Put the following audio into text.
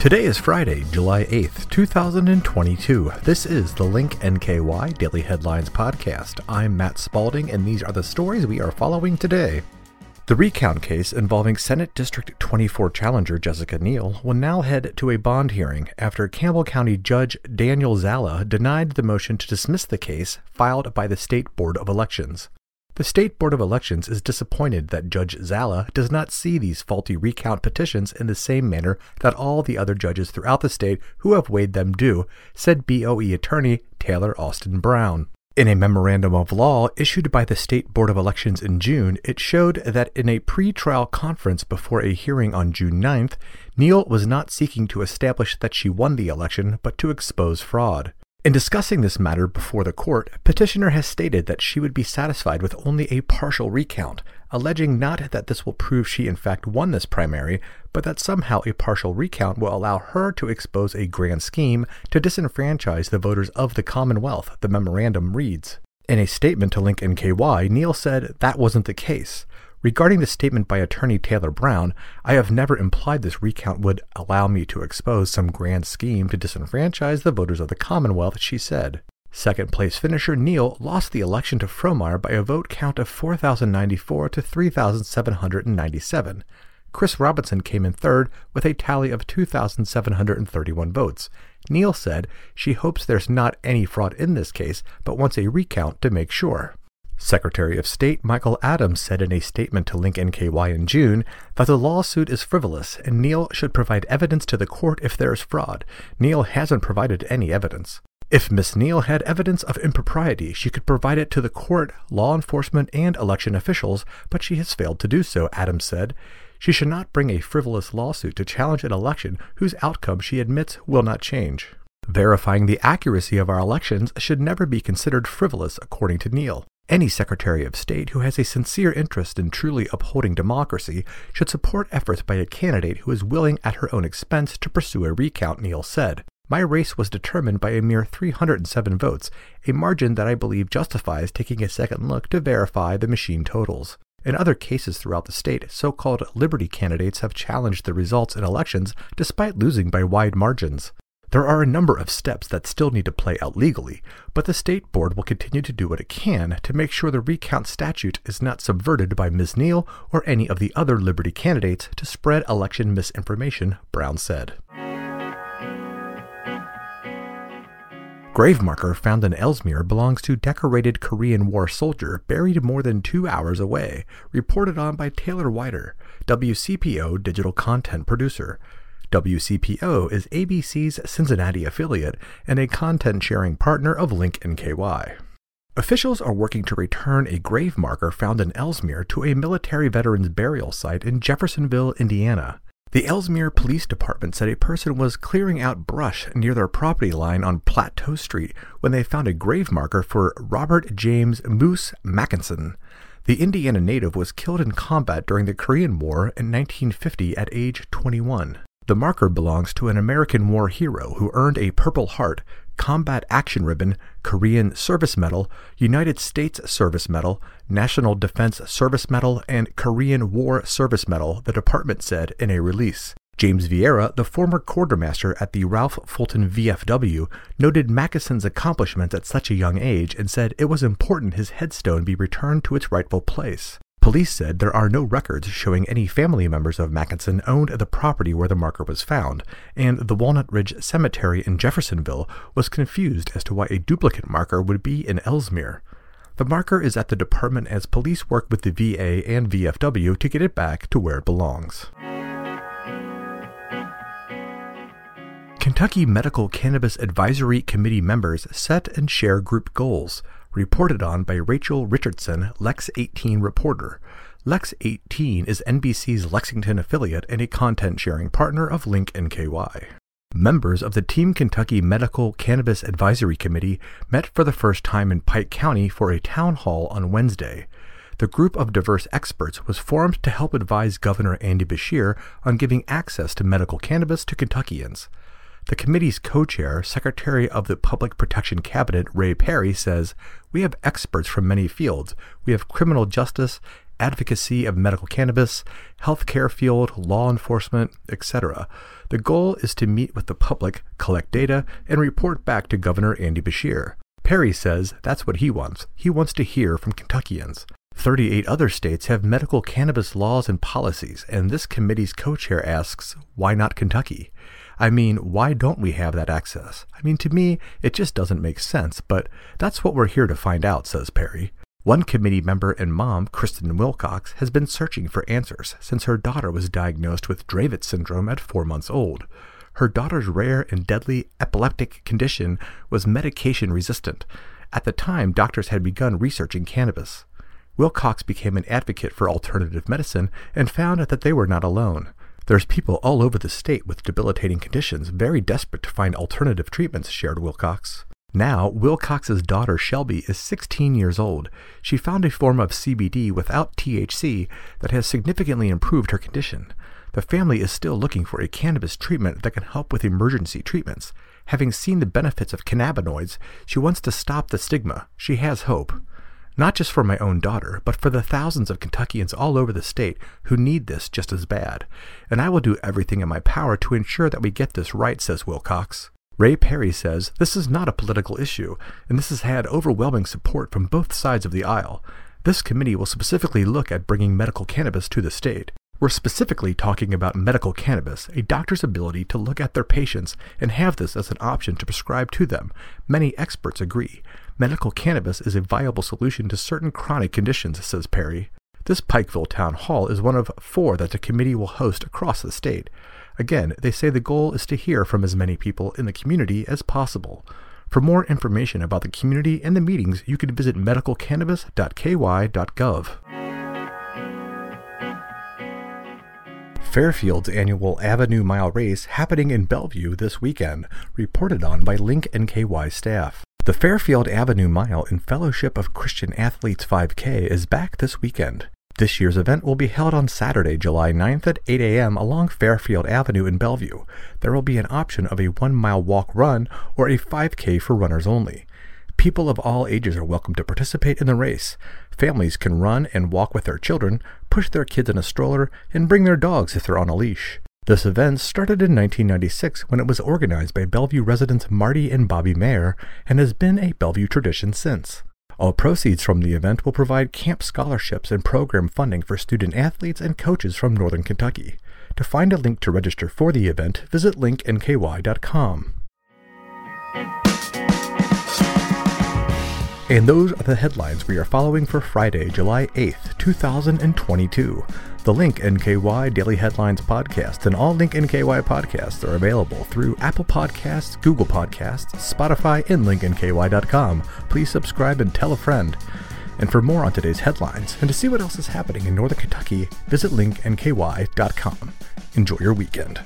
Today is Friday, July 8th, 2022. This is the Link NKY Daily Headlines Podcast. I'm Matt Spalding, and these are the stories we are following today. The recount case involving Senate District 24 challenger Jessica Neal will now head to a bond hearing after Campbell County Judge Daniel Zalla denied the motion to dismiss the case filed by the State Board of Elections. The State Board of Elections is disappointed that Judge Zalla does not see these faulty recount petitions in the same manner that all the other judges throughout the state who have weighed them do, said BOE attorney Taylor Austin Brown. In a memorandum of law issued by the State Board of Elections in June, it showed that in a pre-trial conference before a hearing on June 9th, Neal was not seeking to establish that she won the election, but to expose fraud. In discussing this matter before the court, petitioner has stated that she would be satisfied with only a partial recount, alleging not that this will prove she in fact won this primary, but that somehow a partial recount will allow her to expose a grand scheme to disenfranchise the voters of the Commonwealth, the memorandum reads. In a statement to Link NKY, Neal said that wasn't the case. Regarding the statement by attorney Taylor Brown, I have never implied this recount would allow me to expose some grand scheme to disenfranchise the voters of the Commonwealth, she said. Second place finisher Neal lost the election to Frommer by a vote count of 4,094 to 3,797. Chris Robinson came in third with a tally of 2,731 votes. Neal said she hopes there's not any fraud in this case, but wants a recount to make sure. Secretary of State Michael Adams said in a statement to Link NKY in June that the lawsuit is frivolous and Neal should provide evidence to the court if there is fraud. Neal hasn't provided any evidence. If Miss Neal had evidence of impropriety, she could provide it to the court, law enforcement, and election officials, but she has failed to do so, Adams said. She should not bring a frivolous lawsuit to challenge an election whose outcome she admits will not change. Verifying the accuracy of our elections should never be considered frivolous, according to Neal. Any Secretary of State who has a sincere interest in truly upholding democracy should support efforts by a candidate who is willing at her own expense to pursue a recount, Neal said. My race was determined by a mere 307 votes, a margin that I believe justifies taking a second look to verify the machine totals. In other cases throughout the state, so called Liberty candidates have challenged the results in elections despite losing by wide margins. There are a number of steps that still need to play out legally, but the state board will continue to do what it can to make sure the recount statute is not subverted by Ms. Neal or any of the other Liberty candidates to spread election misinformation, Brown said. Grave marker found in Elsmere belongs to decorated Korean War soldier buried more than two hours away, reported on by Taylor Wider, WCPO digital content producer. WCPO is ABC's Cincinnati affiliate and a content sharing partner of Link NKY. Officials are working to return a grave marker found in Elsmere to a military veterans burial site in Jeffersonville, Indiana. The Elsmere Police Department said a person was clearing out brush near their property line on Plateau Street when they found a grave marker for Robert James Moose Mackinson. The Indiana native was killed in combat during the Korean War in 1950 at age 21. The marker belongs to an American war hero who earned a Purple Heart, Combat Action Ribbon, Korean Service Medal, United States Service Medal, National Defense Service Medal, and Korean War Service Medal, the department said in a release. James Vieira, the former quartermaster at the Ralph Fulton VFW, noted Mackinson's accomplishments at such a young age and said it was important his headstone be returned to its rightful place. Police said there are no records showing any family members of Mackinson owned the property where the marker was found, and the Walnut Ridge Cemetery in Jeffersonville was confused as to why a duplicate marker would be in Elsmere. The marker is at the department as police work with the VA and VFW to get it back to where it belongs. Kentucky Medical Cannabis Advisory Committee members set and share group goals reported on by Rachel Richardson, Lex 18 reporter. Lex 18 is NBC's Lexington affiliate and a content sharing partner of Link NKY. Members of the Team Kentucky Medical Cannabis Advisory Committee met for the first time in Pike County for a town hall on Wednesday. The group of diverse experts was formed to help advise Governor Andy Beshear on giving access to medical cannabis to Kentuckians. The committee's co chair, Secretary of the Public Protection Cabinet Ray Perry, says We have experts from many fields. We have criminal justice, advocacy of medical cannabis, healthcare field, law enforcement, etc. The goal is to meet with the public, collect data, and report back to Governor Andy Beshear. Perry says that's what he wants. He wants to hear from Kentuckians. 38 other states have medical cannabis laws and policies, and this committee's co chair asks, why not Kentucky? I mean, why don't we have that access? I mean, to me, it just doesn't make sense, but that's what we're here to find out, says Perry. One committee member and mom, Kristen Wilcox, has been searching for answers since her daughter was diagnosed with Dravet syndrome at four months old. Her daughter's rare and deadly epileptic condition was medication resistant. At the time, doctors had begun researching cannabis. Wilcox became an advocate for alternative medicine and found that they were not alone. There's people all over the state with debilitating conditions very desperate to find alternative treatments, shared Wilcox. Now, Wilcox's daughter Shelby is 16 years old. She found a form of CBD without THC that has significantly improved her condition. The family is still looking for a cannabis treatment that can help with emergency treatments. Having seen the benefits of cannabinoids, she wants to stop the stigma. She has hope not just for my own daughter, but for the thousands of Kentuckians all over the state who need this just as bad. And I will do everything in my power to ensure that we get this right, says Wilcox. Ray Perry says this is not a political issue, and this has had overwhelming support from both sides of the aisle. This committee will specifically look at bringing medical cannabis to the state. We're specifically talking about medical cannabis, a doctor's ability to look at their patients and have this as an option to prescribe to them. Many experts agree medical cannabis is a viable solution to certain chronic conditions, says Perry. This Pikeville Town Hall is one of four that the committee will host across the state. Again, they say the goal is to hear from as many people in the community as possible. For more information about the community and the meetings, you can visit medicalcannabis.ky.gov. Fairfield's annual Avenue Mile race happening in Bellevue this weekend, reported on by Link NKY staff. The Fairfield Avenue Mile in Fellowship of Christian Athletes 5K is back this weekend. This year's event will be held on Saturday, July 9th at 8 a.m. along Fairfield Avenue in Bellevue. There will be an option of a one mile walk run or a 5K for runners only. People of all ages are welcome to participate in the race. Families can run and walk with their children, push their kids in a stroller, and bring their dogs if they're on a leash. This event started in 1996 when it was organized by Bellevue residents Marty and Bobby Mayer and has been a Bellevue tradition since. All proceeds from the event will provide camp scholarships and program funding for student athletes and coaches from Northern Kentucky. To find a link to register for the event, visit linknky.com. And those are the headlines we are following for Friday, July 8th, 2022. The Link NKY Daily Headlines podcast and all Link NKY podcasts are available through Apple Podcasts, Google Podcasts, Spotify, and linknky.com. Please subscribe and tell a friend. And for more on today's headlines and to see what else is happening in Northern Kentucky, visit linknky.com. Enjoy your weekend.